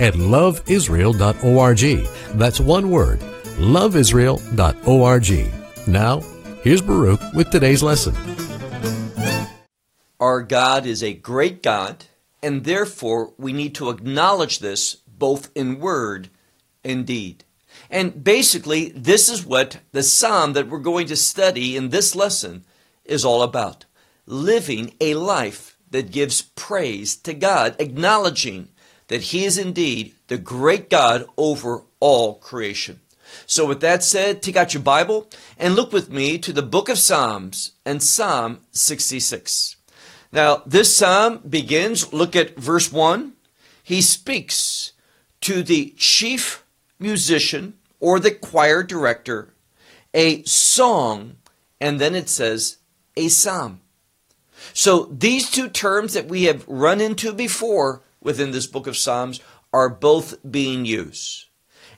at loveisrael.org. That's one word, loveisrael.org. Now, here's Baruch with today's lesson. Our God is a great God, and therefore we need to acknowledge this both in word and deed. And basically, this is what the psalm that we're going to study in this lesson is all about living a life that gives praise to God, acknowledging that He is indeed the great God over all creation. So, with that said, take out your Bible and look with me to the book of Psalms and Psalm 66. Now, this psalm begins, look at verse 1. He speaks to the chief musician or the choir director a song, and then it says a psalm. So, these two terms that we have run into before within this book of Psalms are both being used.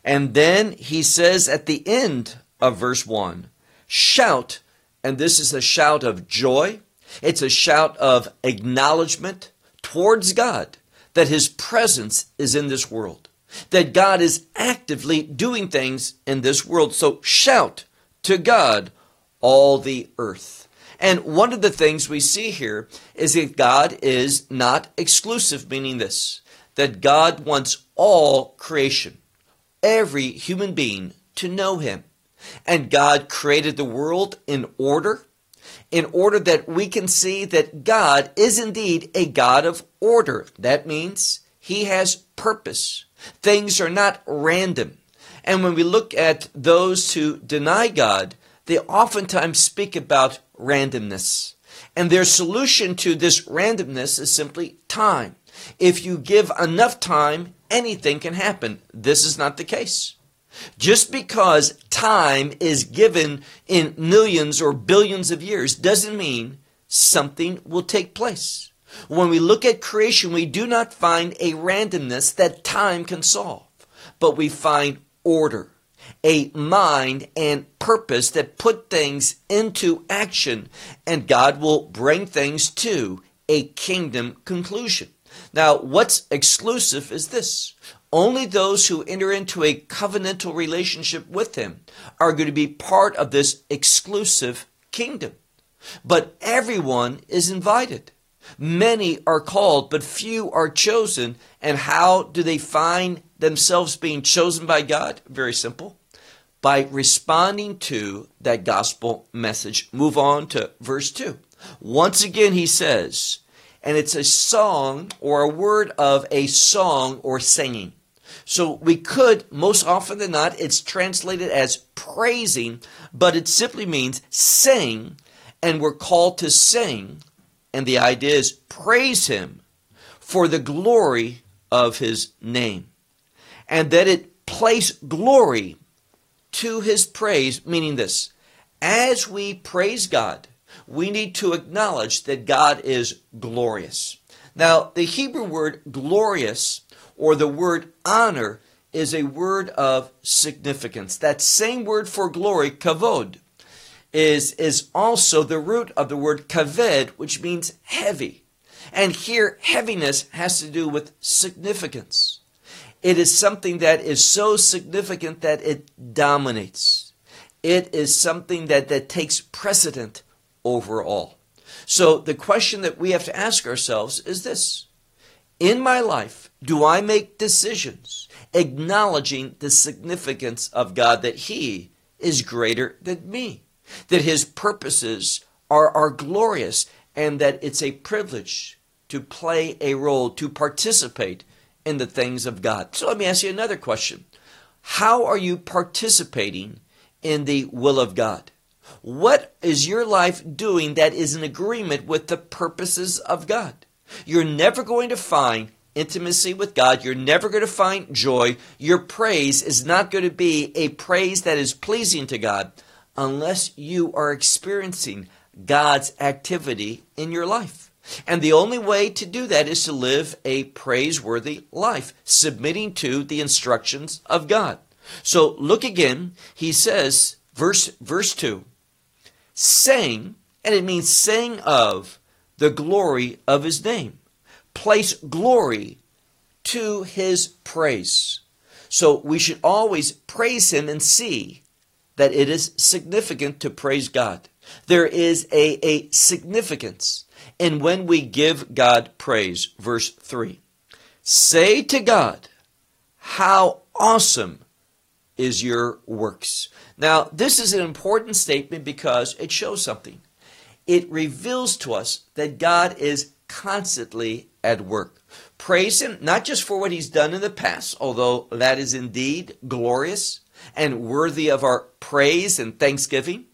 And then he says at the end of verse 1 shout, and this is a shout of joy, it's a shout of acknowledgement towards God that his presence is in this world, that God is actively doing things in this world. So shout to God, all the earth. And one of the things we see here is that God is not exclusive, meaning this, that God wants all creation, every human being, to know Him. And God created the world in order, in order that we can see that God is indeed a God of order. That means He has purpose. Things are not random. And when we look at those who deny God, they oftentimes speak about randomness. And their solution to this randomness is simply time. If you give enough time, anything can happen. This is not the case. Just because time is given in millions or billions of years doesn't mean something will take place. When we look at creation, we do not find a randomness that time can solve, but we find order a mind and purpose that put things into action, and God will bring things to a kingdom conclusion. Now, what's exclusive is this only those who enter into a covenantal relationship with Him are going to be part of this exclusive kingdom. But everyone is invited. Many are called, but few are chosen. And how do they find themselves being chosen by God? Very simple. By responding to that gospel message. Move on to verse 2. Once again, he says, and it's a song or a word of a song or singing. So we could, most often than not, it's translated as praising, but it simply means sing, and we're called to sing. And the idea is praise him for the glory of his name. And that it place glory to his praise, meaning this as we praise God, we need to acknowledge that God is glorious. Now, the Hebrew word glorious or the word honor is a word of significance. That same word for glory, kavod, is, is also the root of the word kaved, which means heavy. And here, heaviness has to do with significance. It is something that is so significant that it dominates. It is something that, that takes precedent over all. So the question that we have to ask ourselves is this In my life, do I make decisions acknowledging the significance of God that He is greater than me? That His purposes are, are glorious and that it's a privilege to play a role, to participate in the things of God. So let me ask you another question. How are you participating in the will of God? What is your life doing that is in agreement with the purposes of God? You're never going to find intimacy with God. You're never going to find joy. Your praise is not going to be a praise that is pleasing to God unless you are experiencing God's activity in your life. And the only way to do that is to live a praiseworthy life, submitting to the instructions of God. So look again. He says, verse, verse 2, saying, and it means saying of the glory of his name. Place glory to his praise. So we should always praise him and see that it is significant to praise God. There is a, a significance in when we give God praise. Verse 3 Say to God, How awesome is your works. Now, this is an important statement because it shows something. It reveals to us that God is constantly at work. Praise Him, not just for what He's done in the past, although that is indeed glorious and worthy of our praise and thanksgiving,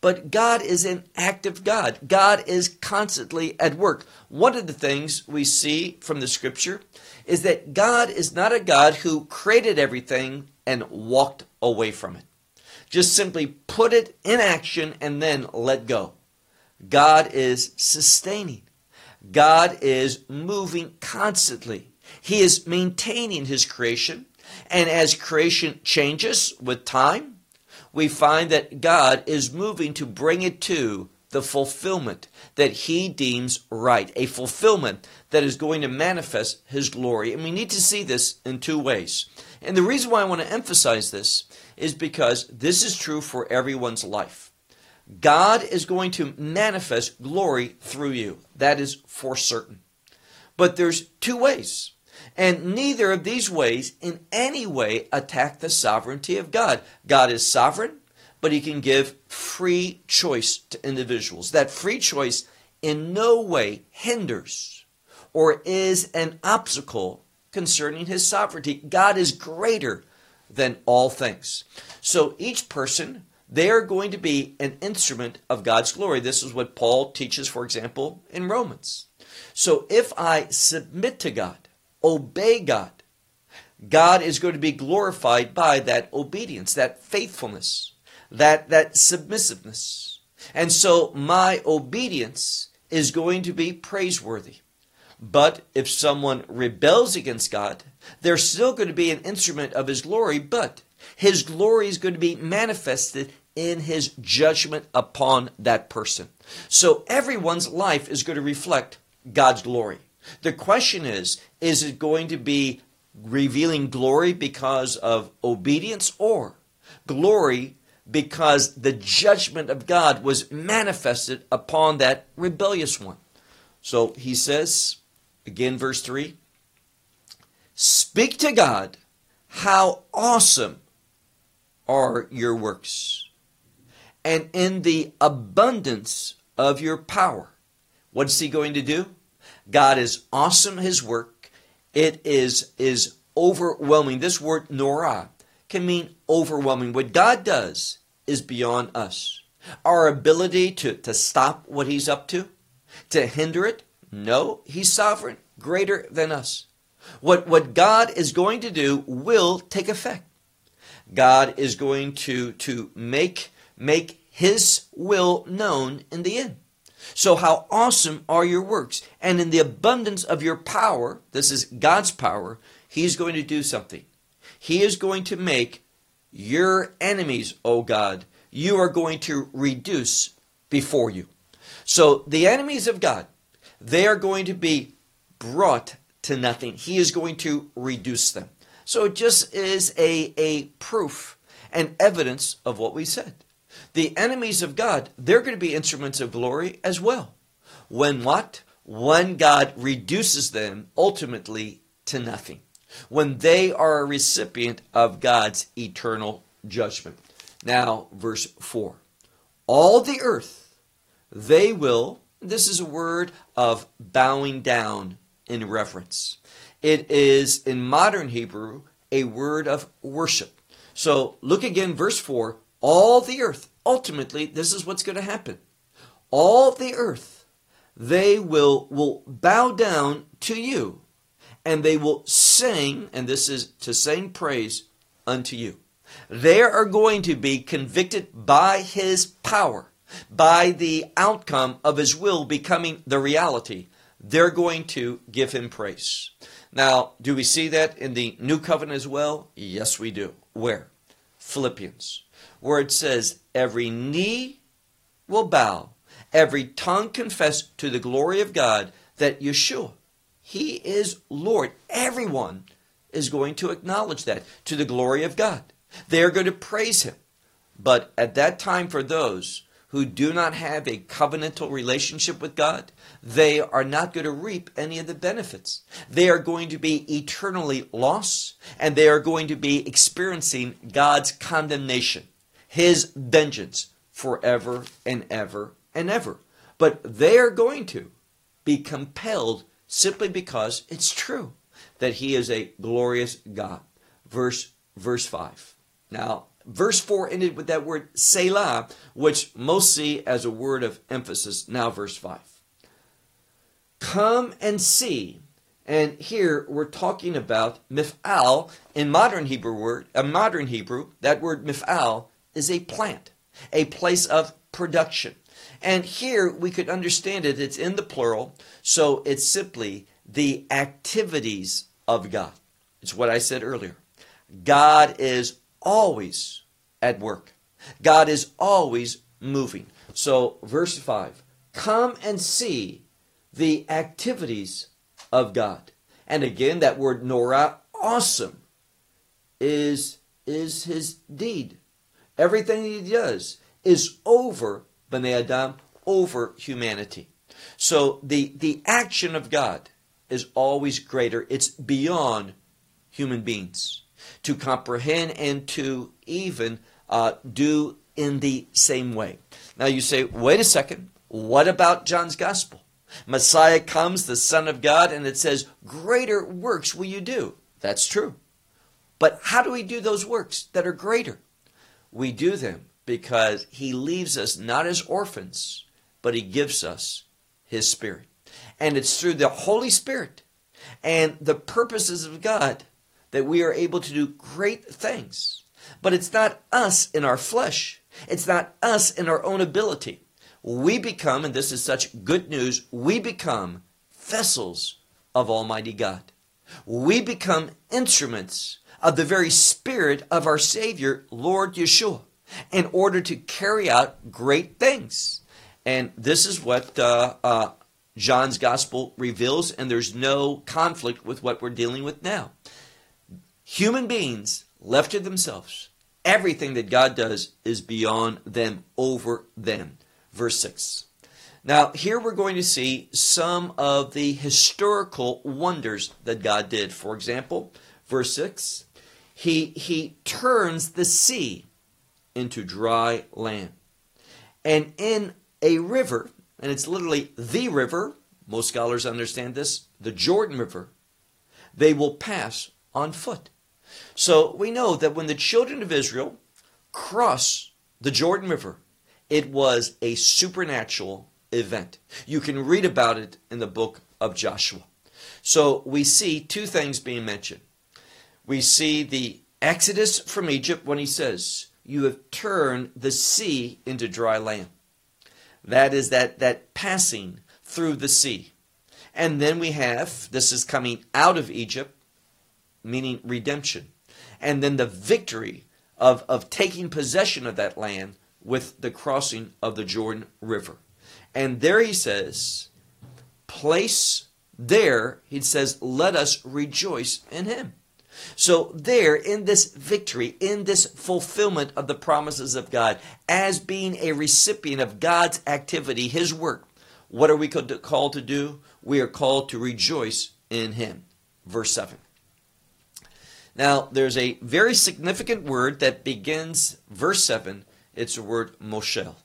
but God is an active God. God is constantly at work. One of the things we see from the scripture is that God is not a God who created everything and walked away from it. Just simply put it in action and then let go. God is sustaining. God is moving constantly. He is maintaining his creation. And as creation changes with time, we find that God is moving to bring it to the fulfillment that he deems right, a fulfillment that is going to manifest his glory. And we need to see this in two ways. And the reason why I want to emphasize this is because this is true for everyone's life. God is going to manifest glory through you. That is for certain. But there's two ways. And neither of these ways in any way attack the sovereignty of God. God is sovereign, but he can give free choice to individuals. That free choice in no way hinders or is an obstacle concerning his sovereignty. God is greater than all things. So each person, they are going to be an instrument of God's glory. This is what Paul teaches, for example, in Romans. So if I submit to God, obey God, God is going to be glorified by that obedience, that faithfulness, that, that submissiveness. And so my obedience is going to be praiseworthy. But if someone rebels against God, they're still going to be an instrument of His glory, but His glory is going to be manifested in His judgment upon that person. So everyone's life is going to reflect God's glory. The question is is it going to be revealing glory because of obedience or glory because the judgment of God was manifested upon that rebellious one? So he says, again, verse 3 Speak to God, how awesome are your works, and in the abundance of your power. What's he going to do? God is awesome, his work. It is, is overwhelming. This word nora can mean overwhelming. What God does is beyond us. Our ability to, to stop what he's up to, to hinder it, no, he's sovereign, greater than us. What, what God is going to do will take effect. God is going to, to make, make his will known in the end. So, how awesome are your works? And in the abundance of your power, this is God's power, He's going to do something. He is going to make your enemies, O God, you are going to reduce before you. So, the enemies of God, they are going to be brought to nothing. He is going to reduce them. So, it just is a, a proof and evidence of what we said the enemies of God, they're going to be instruments of glory as well. When what? When God reduces them ultimately to nothing. When they are a recipient of God's eternal judgment. Now, verse 4. All the earth, they will, this is a word of bowing down in reverence. It is in modern Hebrew a word of worship. So look again, verse 4 all the earth. Ultimately, this is what's going to happen. All the earth, they will, will bow down to you and they will sing, and this is to sing praise unto you. They are going to be convicted by his power, by the outcome of his will becoming the reality. They're going to give him praise. Now, do we see that in the new covenant as well? Yes, we do. Where? Philippians, where it says, Every knee will bow, every tongue confess to the glory of God that Yeshua, He is Lord. Everyone is going to acknowledge that to the glory of God. They are going to praise Him. But at that time, for those who do not have a covenantal relationship with God, they are not going to reap any of the benefits. They are going to be eternally lost, and they are going to be experiencing God's condemnation, His vengeance forever and ever and ever. But they are going to be compelled simply because it's true that He is a glorious God. Verse verse 5. Now, verse 4 ended with that word Selah, which most see as a word of emphasis. Now, verse 5. Come and see. And here we're talking about mif'al in modern Hebrew word, a modern Hebrew, that word mif'al is a plant, a place of production. And here we could understand it, it's in the plural, so it's simply the activities of God. It's what I said earlier. God is always at work. God is always moving. So, verse 5 Come and see the activities of God. And again, that word Nora, awesome, is, is his deed. Everything he does is over Bnei Adam, over humanity. So the, the action of God is always greater. It's beyond human beings to comprehend and to even uh, do in the same way. Now you say, wait a second, what about John's gospel? Messiah comes, the Son of God, and it says, Greater works will you do. That's true. But how do we do those works that are greater? We do them because He leaves us not as orphans, but He gives us His Spirit. And it's through the Holy Spirit and the purposes of God that we are able to do great things. But it's not us in our flesh. It's not us in our own ability. We become, and this is such good news, we become vessels of Almighty God. We become instruments of the very Spirit of our Savior, Lord Yeshua, in order to carry out great things. And this is what uh, uh, John's Gospel reveals, and there's no conflict with what we're dealing with now. Human beings left to themselves, everything that God does is beyond them, over them verse 6. Now, here we're going to see some of the historical wonders that God did. For example, verse 6, he, he turns the sea into dry land. And in a river, and it's literally the river, most scholars understand this, the Jordan River, they will pass on foot. So we know that when the children of Israel cross the Jordan River, it was a supernatural event. You can read about it in the book of Joshua. So we see two things being mentioned. We see the exodus from Egypt when he says, You have turned the sea into dry land. That is that, that passing through the sea. And then we have, this is coming out of Egypt, meaning redemption. And then the victory of, of taking possession of that land with the crossing of the Jordan River. And there he says, place there, he says, let us rejoice in him. So, there in this victory, in this fulfillment of the promises of God, as being a recipient of God's activity, his work, what are we called to do? We are called to rejoice in him. Verse 7. Now, there's a very significant word that begins verse 7 it's the word Moshel.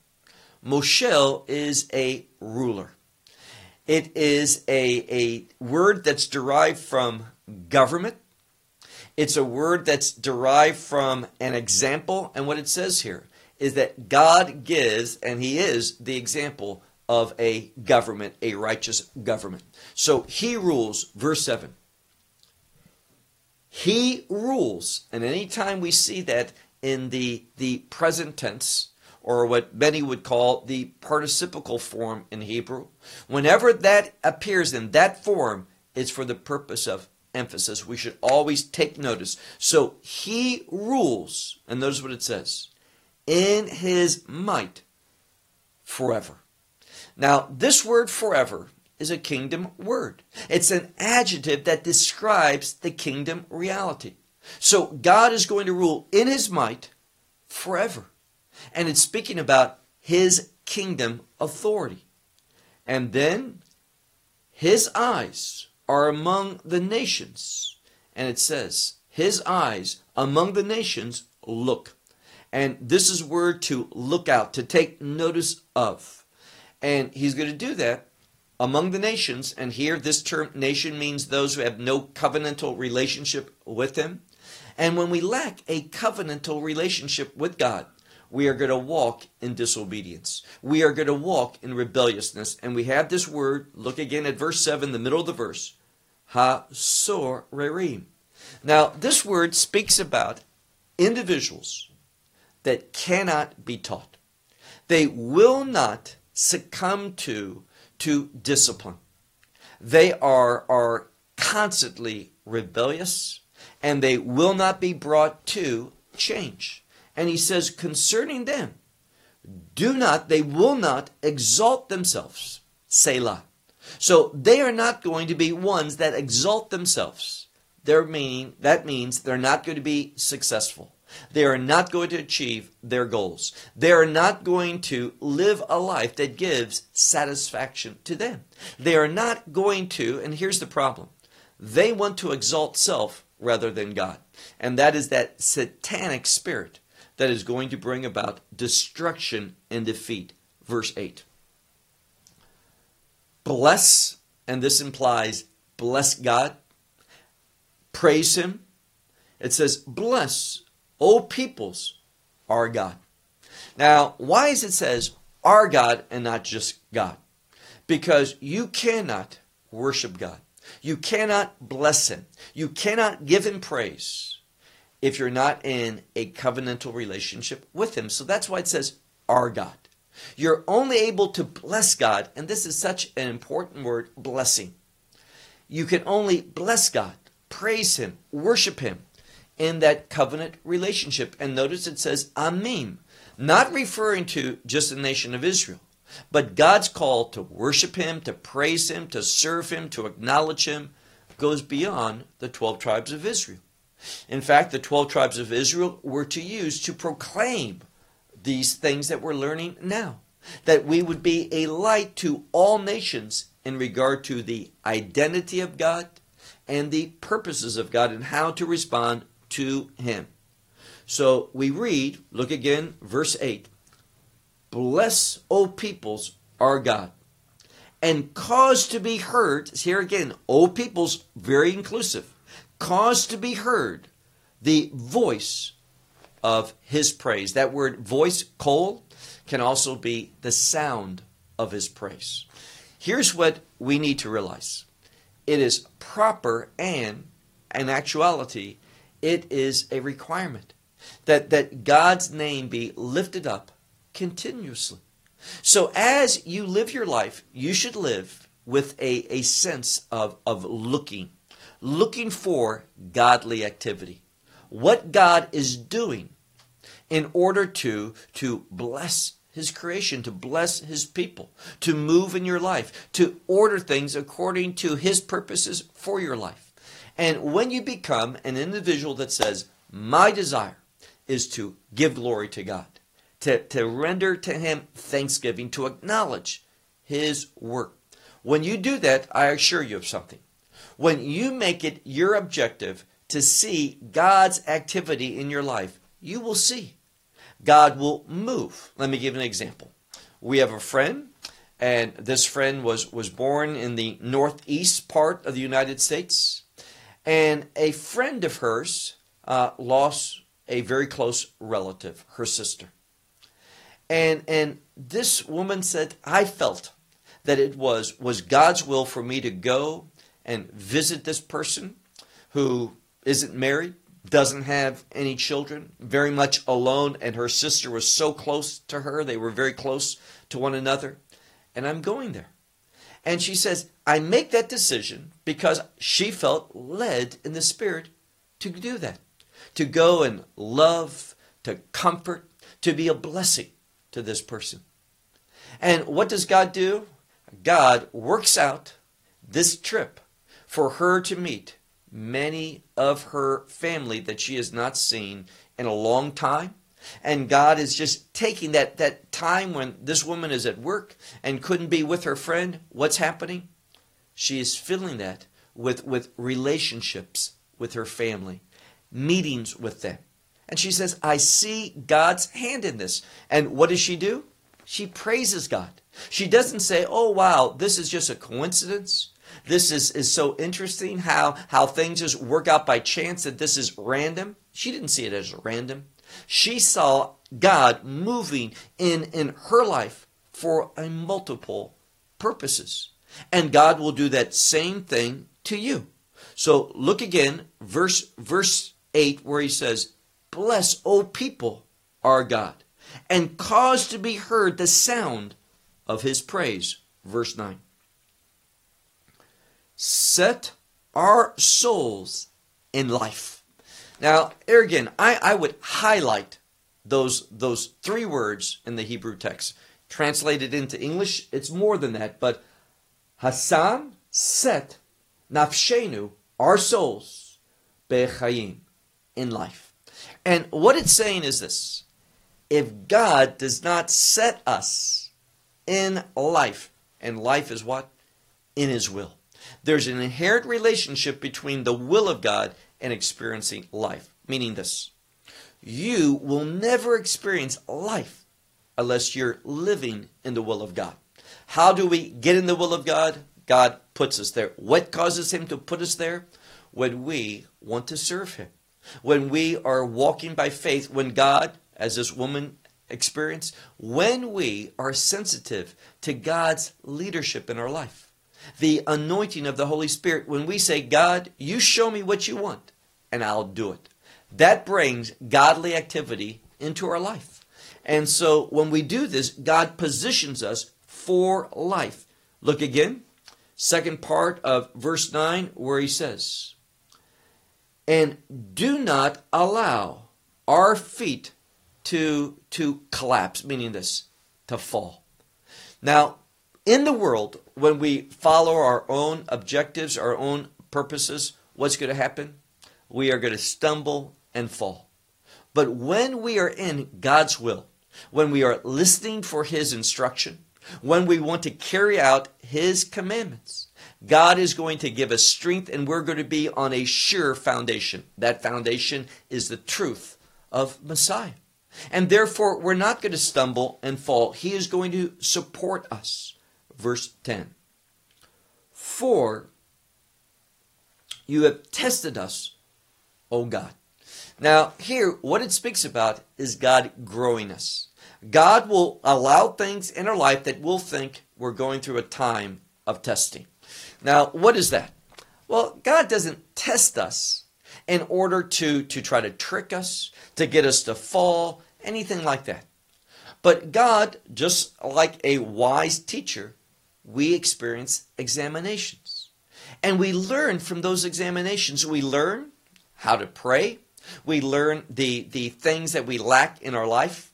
Moshel is a ruler. It is a, a word that's derived from government. It's a word that's derived from an example. And what it says here is that God gives, and He is the example of a government, a righteous government. So He rules, verse 7, He rules. And anytime we see that in the, the present tense, or what many would call the participial form in Hebrew, whenever that appears in that form, it's for the purpose of emphasis. We should always take notice. So he rules, and notice what it says in his might forever. Now, this word forever is a kingdom word. It's an adjective that describes the kingdom reality. So God is going to rule in his might forever. And it's speaking about his kingdom authority. And then his eyes are among the nations. And it says, his eyes among the nations look. And this is word to look out, to take notice of. And he's going to do that among the nations. And here, this term nation means those who have no covenantal relationship with him. And when we lack a covenantal relationship with God, we are going to walk in disobedience. We are going to walk in rebelliousness. And we have this word, look again at verse 7, the middle of the verse, ha sor rerim. Now, this word speaks about individuals that cannot be taught. They will not succumb to, to discipline. They are, are constantly rebellious and they will not be brought to change. And he says, concerning them, do not, they will not exalt themselves. Selah. So they are not going to be ones that exalt themselves. They're meaning, that means they're not going to be successful. They are not going to achieve their goals. They are not going to live a life that gives satisfaction to them. They are not going to, and here's the problem they want to exalt self rather than God. And that is that satanic spirit that is going to bring about destruction and defeat. Verse 8. Bless, and this implies bless God, praise Him. It says, Bless, O peoples, our God. Now, why is it says our God and not just God? Because you cannot worship God. You cannot bless Him. You cannot give Him praise if you're not in a covenantal relationship with Him. So that's why it says our God. You're only able to bless God, and this is such an important word blessing. You can only bless God, praise Him, worship Him in that covenant relationship. And notice it says Amim, not referring to just the nation of Israel, but God's call to worship Him, to praise Him, to serve Him, to acknowledge Him goes beyond the 12 tribes of Israel. In fact, the 12 tribes of Israel were to use to proclaim these things that we're learning now. That we would be a light to all nations in regard to the identity of God and the purposes of God and how to respond to him. So we read, look again, verse 8 Bless, O peoples, our God, and cause to be heard. Here again, O peoples, very inclusive. Cause to be heard the voice of his praise. That word voice, kol, can also be the sound of his praise. Here's what we need to realize it is proper and, in actuality, it is a requirement that, that God's name be lifted up continuously. So as you live your life, you should live with a, a sense of, of looking, looking for godly activity. What God is doing in order to, to bless his creation, to bless his people, to move in your life, to order things according to his purposes for your life. And when you become an individual that says, My desire is to give glory to God, to, to render to Him thanksgiving, to acknowledge His work. When you do that, I assure you of something. When you make it your objective to see God's activity in your life, you will see. God will move. Let me give an example. We have a friend, and this friend was, was born in the northeast part of the United States. And a friend of hers uh, lost a very close relative, her sister. And, and this woman said, I felt that it was, was God's will for me to go and visit this person who isn't married, doesn't have any children, very much alone, and her sister was so close to her. They were very close to one another. And I'm going there. And she says, I make that decision because she felt led in the Spirit to do that, to go and love, to comfort, to be a blessing to this person. And what does God do? God works out this trip for her to meet many of her family that she has not seen in a long time. And God is just taking that, that time when this woman is at work and couldn't be with her friend. What's happening? She is filling that with, with relationships with her family, meetings with them. And she says, I see God's hand in this. And what does she do? She praises God. She doesn't say, oh, wow, this is just a coincidence. This is, is so interesting how, how things just work out by chance that this is random. She didn't see it as random. She saw God moving in, in her life for a multiple purposes. And God will do that same thing to you. So look again, verse verse 8, where he says, Bless, O people, our God, and cause to be heard the sound of his praise. Verse 9 set our souls in life. Now, here again, I, I would highlight those, those three words in the Hebrew text. Translated into English, it's more than that, but Hasam set nafshenu, our souls, bechayim, in life. And what it's saying is this if God does not set us in life, and life is what? In His will. There's an inherent relationship between the will of God and experiencing life, meaning this you will never experience life unless you're living in the will of God. How do we get in the will of God? God puts us there. What causes Him to put us there? When we want to serve Him. When we are walking by faith, when God, as this woman experienced, when we are sensitive to God's leadership in our life the anointing of the Holy Spirit when we say, God, you show me what you want, and I'll do it. That brings godly activity into our life. And so when we do this, God positions us for life. Look again, second part of verse 9, where he says, And do not allow our feet to, to collapse, meaning this, to fall. Now, in the world, when we follow our own objectives, our own purposes, what's going to happen? We are going to stumble and fall. But when we are in God's will, when we are listening for His instruction, when we want to carry out His commandments, God is going to give us strength and we're going to be on a sure foundation. That foundation is the truth of Messiah. And therefore, we're not going to stumble and fall. He is going to support us verse 10. For you have tested us, O God. Now, here, what it speaks about is God growing us. God will allow things in our life that we'll think we're going through a time of testing. Now, what is that? Well, God doesn't test us in order to, to try to trick us, to get us to fall, anything like that. But God, just like a wise teacher, we experience examinations. And we learn from those examinations. We learn how to pray. We learn the, the things that we lack in our life,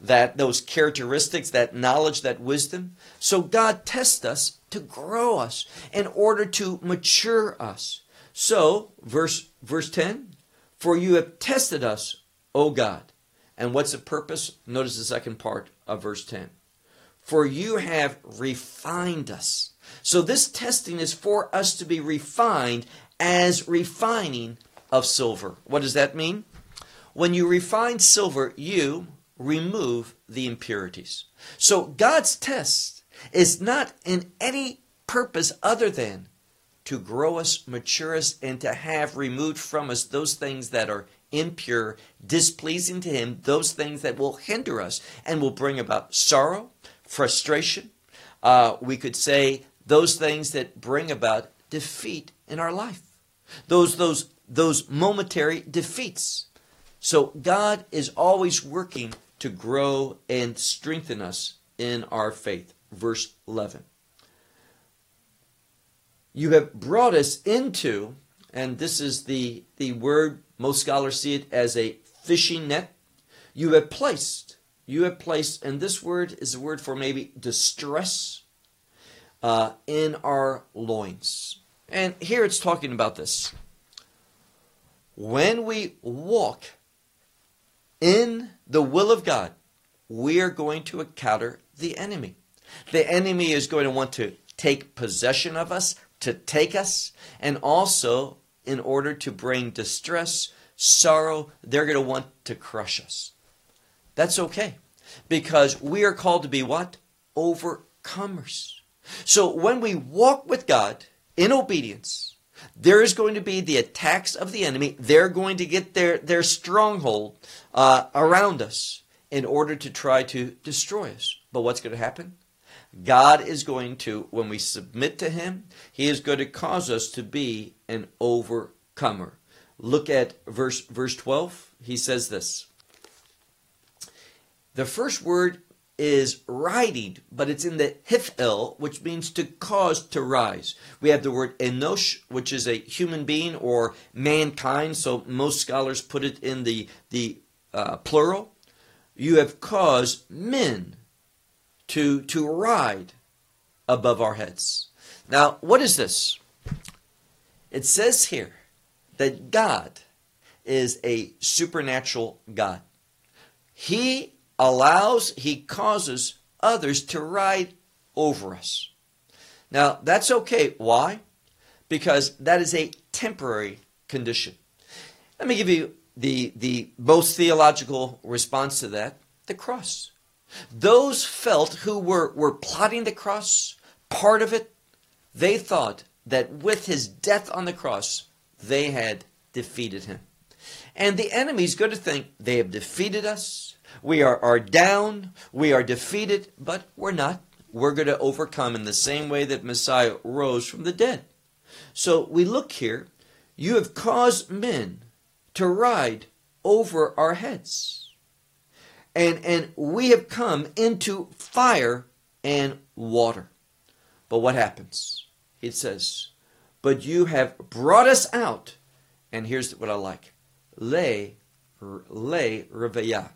that those characteristics, that knowledge, that wisdom. So God tests us to grow us in order to mature us. So, verse verse 10, for you have tested us, O God. And what's the purpose? Notice the second part of verse 10 for you have refined us. So this testing is for us to be refined as refining of silver. What does that mean? When you refine silver, you remove the impurities. So God's test is not in any purpose other than to grow us, mature us, and to have removed from us those things that are impure, displeasing to Him, those things that will hinder us and will bring about sorrow, frustration. Uh, we could say those things that bring about defeat in our life. Those, those those momentary defeats. So God is always working to grow and strengthen us in our faith. Verse 11. You have brought us into, and this is the, the word, most scholars see it as a fishing net. You have placed, you have placed, and this word is a word for maybe distress uh, in our loins. And here it's talking about this. When we walk in the will of God, we are going to encounter the enemy. The enemy is going to want to take possession of us, to take us, and also in order to bring distress, sorrow, they're going to want to crush us. That's okay because we are called to be what? Overcomers. So when we walk with God in obedience, there is going to be the attacks of the enemy. They're going to get their, their stronghold uh, around us in order to try to destroy us. But what's going to happen? God is going to, when we submit to Him, He is going to cause us to be an overcomer. Look at verse verse 12. He says this. The first word is riding, but it's in the hiphil, which means to cause to rise. We have the word enosh, which is a human being or mankind. So most scholars put it in the the uh, plural. You have caused men to to ride above our heads. Now, what is this? It says here that God is a supernatural God. He allows, he causes others to ride over us. Now, that's okay. Why? Because that is a temporary condition. Let me give you the, the most theological response to that the cross. Those felt who were, were plotting the cross, part of it, they thought that with his death on the cross, they had defeated him. And the enemy is going to think they have defeated us, we are, are down, we are defeated, but we're not. We're going to overcome in the same way that Messiah rose from the dead. So we look here, you have caused men to ride over our heads. And, and we have come into fire and water. But what happens? It says, But you have brought us out. And here's what I like. Lay, lay reveya.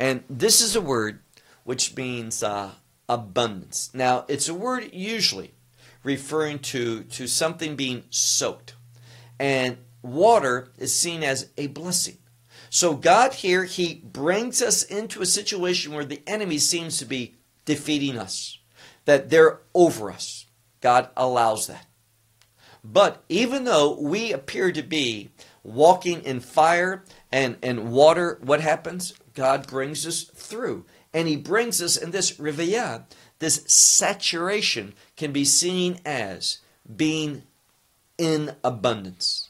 And this is a word which means uh, abundance. Now, it's a word usually referring to, to something being soaked. And water is seen as a blessing. So, God here, He brings us into a situation where the enemy seems to be defeating us, that they're over us. God allows that. But even though we appear to be walking in fire and, and water, what happens? God brings us through. And he brings us in this rivaya, this saturation can be seen as being in abundance.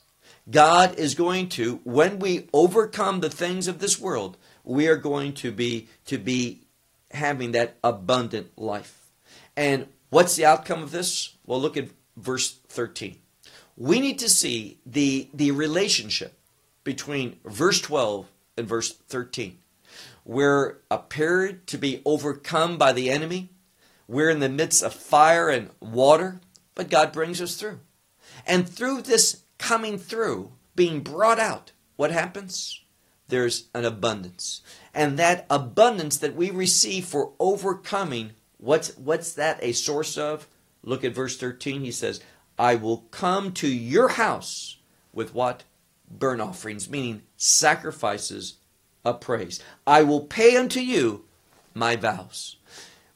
God is going to, when we overcome the things of this world, we are going to be to be having that abundant life. And what's the outcome of this? Well, look at verse 13. We need to see the, the relationship between verse 12 and verse 13. We're appeared to be overcome by the enemy. We're in the midst of fire and water, but God brings us through. And through this coming through, being brought out, what happens? There's an abundance. And that abundance that we receive for overcoming, what's, what's that a source of? Look at verse 13. He says, I will come to your house with what? Burnt offerings, meaning sacrifices of praise. I will pay unto you my vows.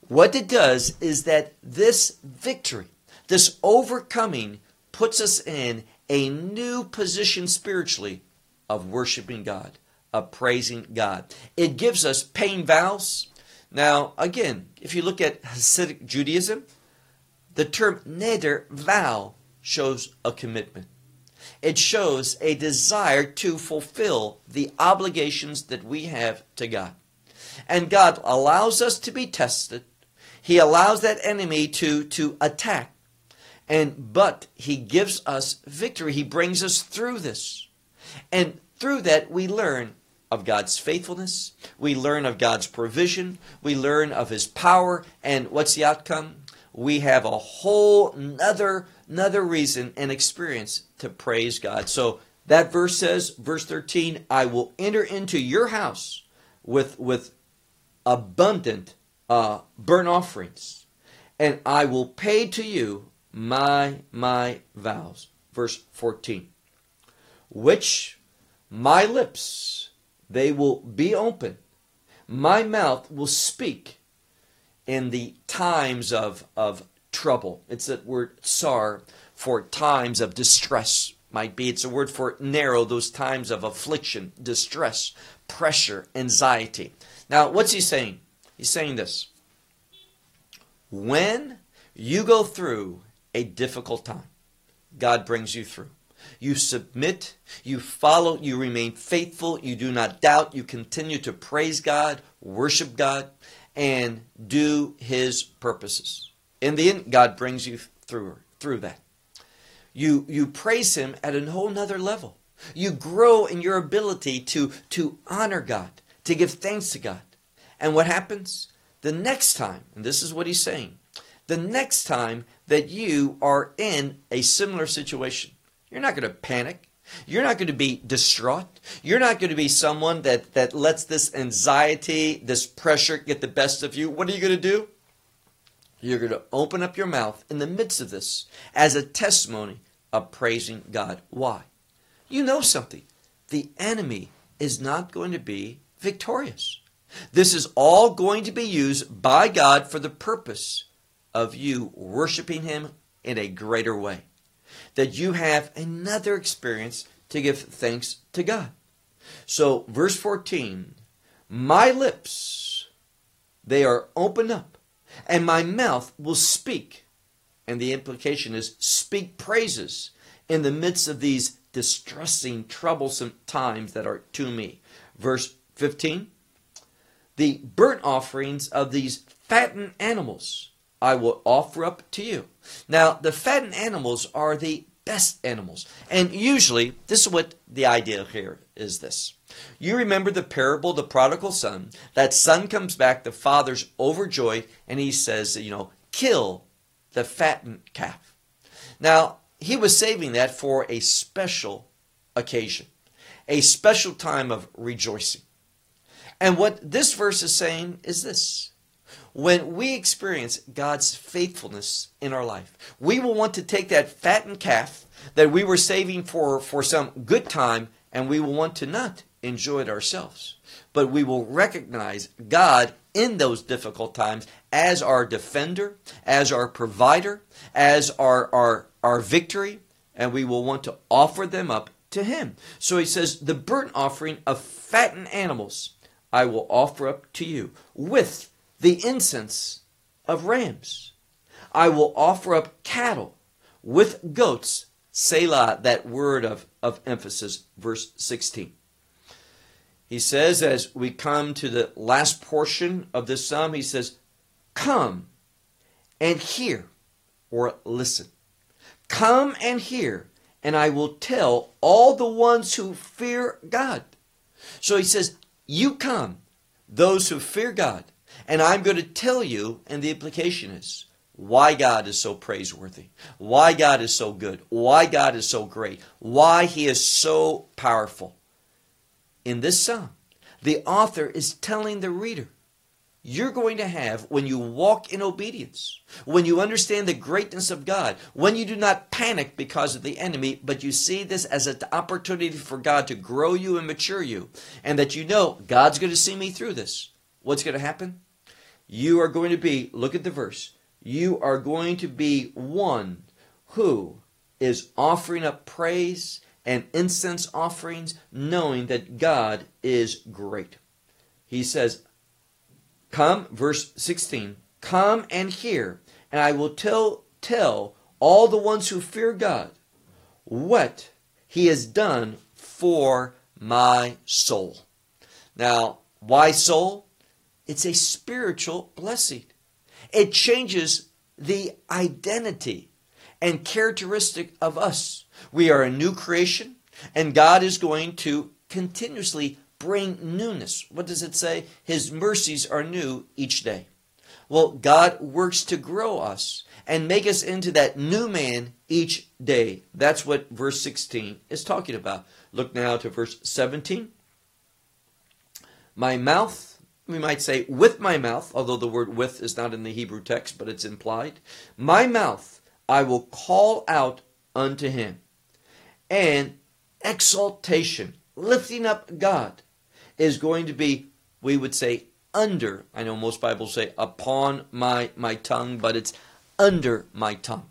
What it does is that this victory, this overcoming, puts us in a new position spiritually of worshiping God, of praising God. It gives us paying vows. Now, again, if you look at Hasidic Judaism, the term neder, vow, shows a commitment it shows a desire to fulfill the obligations that we have to God. And God allows us to be tested. He allows that enemy to, to attack. And but he gives us victory. He brings us through this. And through that, we learn of God's faithfulness. We learn of God's provision. We learn of His power. And what's the outcome? We have a whole another, another reason and experience to praise God. So that verse says, verse 13, I will enter into your house with, with abundant uh, burnt offerings, and I will pay to you my, my vows. Verse 14, which my lips, they will be open. My mouth will speak in the times of, of trouble. It's that word tsar for times of distress might be. It's a word for narrow, those times of affliction, distress, pressure, anxiety. Now, what's he saying? He's saying this. When you go through a difficult time, God brings you through. You submit, you follow, you remain faithful, you do not doubt, you continue to praise God, worship God, and do His purposes. In the end, God brings you through, through that. You, you praise Him at a whole nother level. You grow in your ability to, to honor God, to give thanks to God. And what happens? The next time, and this is what he's saying, the next time that you are in a similar situation, you're not going to panic. You're not going to be distraught. You're not going to be someone that, that lets this anxiety, this pressure get the best of you. What are you going to do? You're going to open up your mouth in the midst of this as a testimony of praising God. Why? You know something. The enemy is not going to be victorious. This is all going to be used by God for the purpose of you worshiping Him in a greater way. That you have another experience to give thanks to God. So, verse 14, my lips, they are opened up and my mouth will speak. And the implication is speak praises in the midst of these distressing, troublesome times that are to me. Verse 15 The burnt offerings of these fattened animals I will offer up to you. Now, the fattened animals are the best animals. And usually, this is what the idea here is this. You remember the parable, the prodigal son. That son comes back, the father's overjoyed, and he says, you know, kill the fattened calf. Now, he was saving that for a special occasion, a special time of rejoicing. And what this verse is saying is this when we experience God's faithfulness in our life, we will want to take that fattened calf that we were saving for, for some good time and we will want to not enjoy it ourselves. But we will recognize God in those difficult times as our defender, as our provider, as our, our, our victory, and we will want to offer them up to Him. So he says, The burnt offering of fattened animals I will offer up to you with the incense of rams. I will offer up cattle with goats Selah, that word of, of emphasis, verse 16. He says, as we come to the last portion of this psalm, he says, Come and hear or listen. Come and hear, and I will tell all the ones who fear God. So he says, You come, those who fear God, and I'm going to tell you, and the implication is, why God is so praiseworthy, why God is so good, why God is so great, why He is so powerful. In this psalm, the author is telling the reader, you're going to have when you walk in obedience, when you understand the greatness of God, when you do not panic because of the enemy, but you see this as an opportunity for God to grow you and mature you, and that you know God's going to see me through this. What's going to happen? You are going to be, look at the verse, you are going to be one who is offering up praise and incense offerings, knowing that God is great. He says, Come, verse 16, come and hear, and I will tell, tell all the ones who fear God what he has done for my soul. Now, why soul? It's a spiritual blessing. It changes the identity and characteristic of us. We are a new creation. And God is going to continuously bring newness. What does it say? His mercies are new each day. Well, God works to grow us and make us into that new man each day. That's what verse 16 is talking about. Look now to verse 17. My mouth, we might say with my mouth, although the word with is not in the Hebrew text, but it's implied. My mouth I will call out unto him. And exaltation, lifting up God, is going to be, we would say, under. I know most Bibles say upon my, my tongue, but it's under my tongue.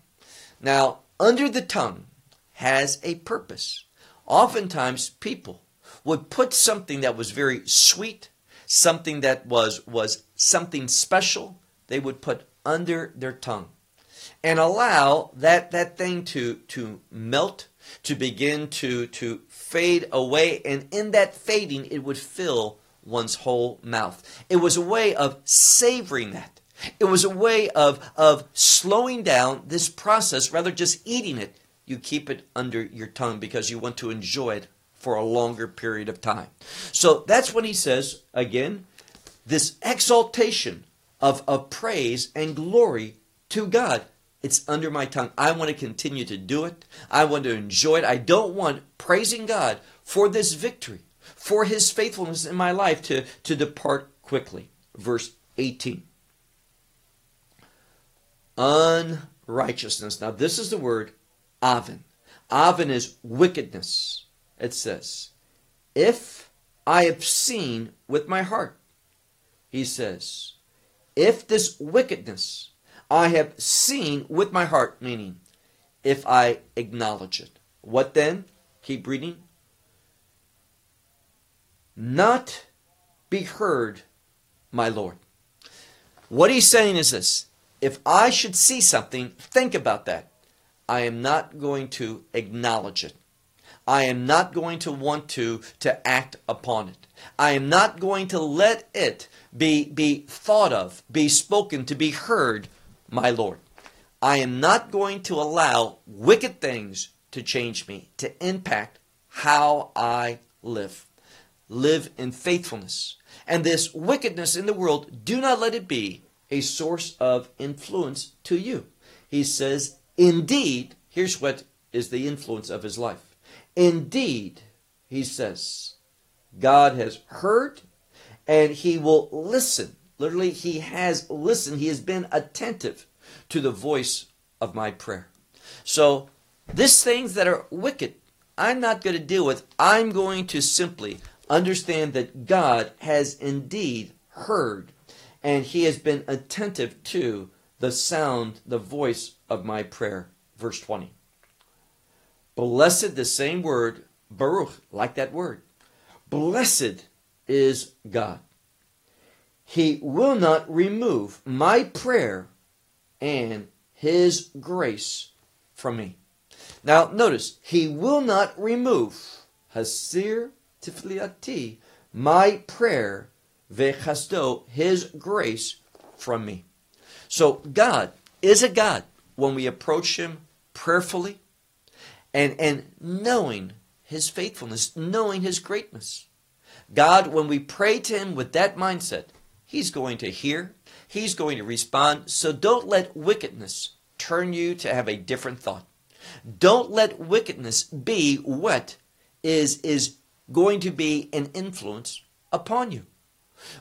Now, under the tongue has a purpose. Oftentimes, people would put something that was very sweet, something that was, was something special, they would put under their tongue and allow that, that thing to, to melt, to begin to, to fade away. And in that fading, it would fill one's whole mouth. It was a way of savoring that. It was a way of, of slowing down this process rather just eating it. You keep it under your tongue because you want to enjoy it for a longer period of time. So that's when he says, again, this exaltation of, of praise and glory to God. It's under my tongue. I want to continue to do it. I want to enjoy it. I don't want praising God for this victory, for his faithfulness in my life to, to depart quickly. Verse 18. Unrighteousness. Now, this is the word aven. Aven is wickedness it says, If I have seen with my heart, he says, if this wickedness I have seen with my heart, meaning if I acknowledge it. What then? Keep reading. Not be heard, my Lord. What he's saying is this if I should see something, think about that. I am not going to acknowledge it. I am not going to want to, to act upon it. I am not going to let it be, be thought of, be spoken, to be heard, my Lord. I am not going to allow wicked things to change me, to impact how I live. Live in faithfulness. And this wickedness in the world, do not let it be a source of influence to you. He says, indeed, here's what is the influence of his life. Indeed, he says, God has heard and he will listen. Literally, he has listened. He has been attentive to the voice of my prayer. So, these things that are wicked, I'm not going to deal with. I'm going to simply understand that God has indeed heard and he has been attentive to the sound, the voice of my prayer. Verse 20. Blessed, the same word, Baruch, like that word. Blessed is God. He will not remove my prayer and his grace from me. Now, notice, he will not remove Hasir Tifliati, my prayer, Vechasto, his grace from me. So, God is a God when we approach him prayerfully, and, and knowing his faithfulness, knowing his greatness. God, when we pray to him with that mindset, he's going to hear, he's going to respond. So don't let wickedness turn you to have a different thought. Don't let wickedness be what is, is going to be an influence upon you.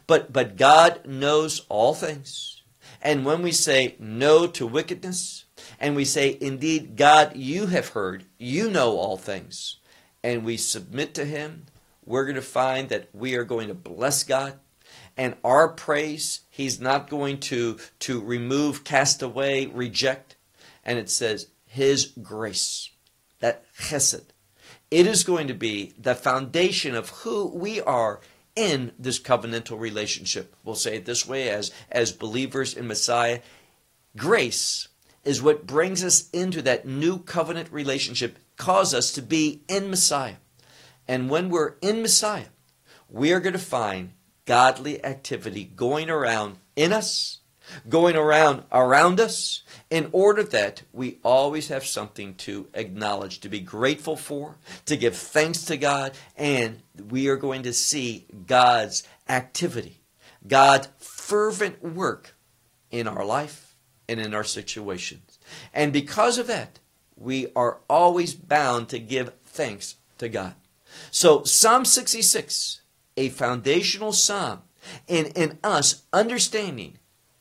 But, but God knows all things. And when we say no to wickedness, and we say, Indeed, God, you have heard, you know all things, and we submit to Him, we're going to find that we are going to bless God. And our praise, He's not going to, to remove, cast away, reject. And it says, His grace, that chesed. It is going to be the foundation of who we are in this covenantal relationship. We'll say it this way as, as believers in Messiah. Grace is what brings us into that new covenant relationship, cause us to be in Messiah. And when we're in Messiah, we are going to find godly activity going around in us going around around us in order that we always have something to acknowledge, to be grateful for, to give thanks to God, and we are going to see God's activity, God's fervent work in our life and in our situations. And because of that, we are always bound to give thanks to God. So, Psalm 66, a foundational psalm, in, in us understanding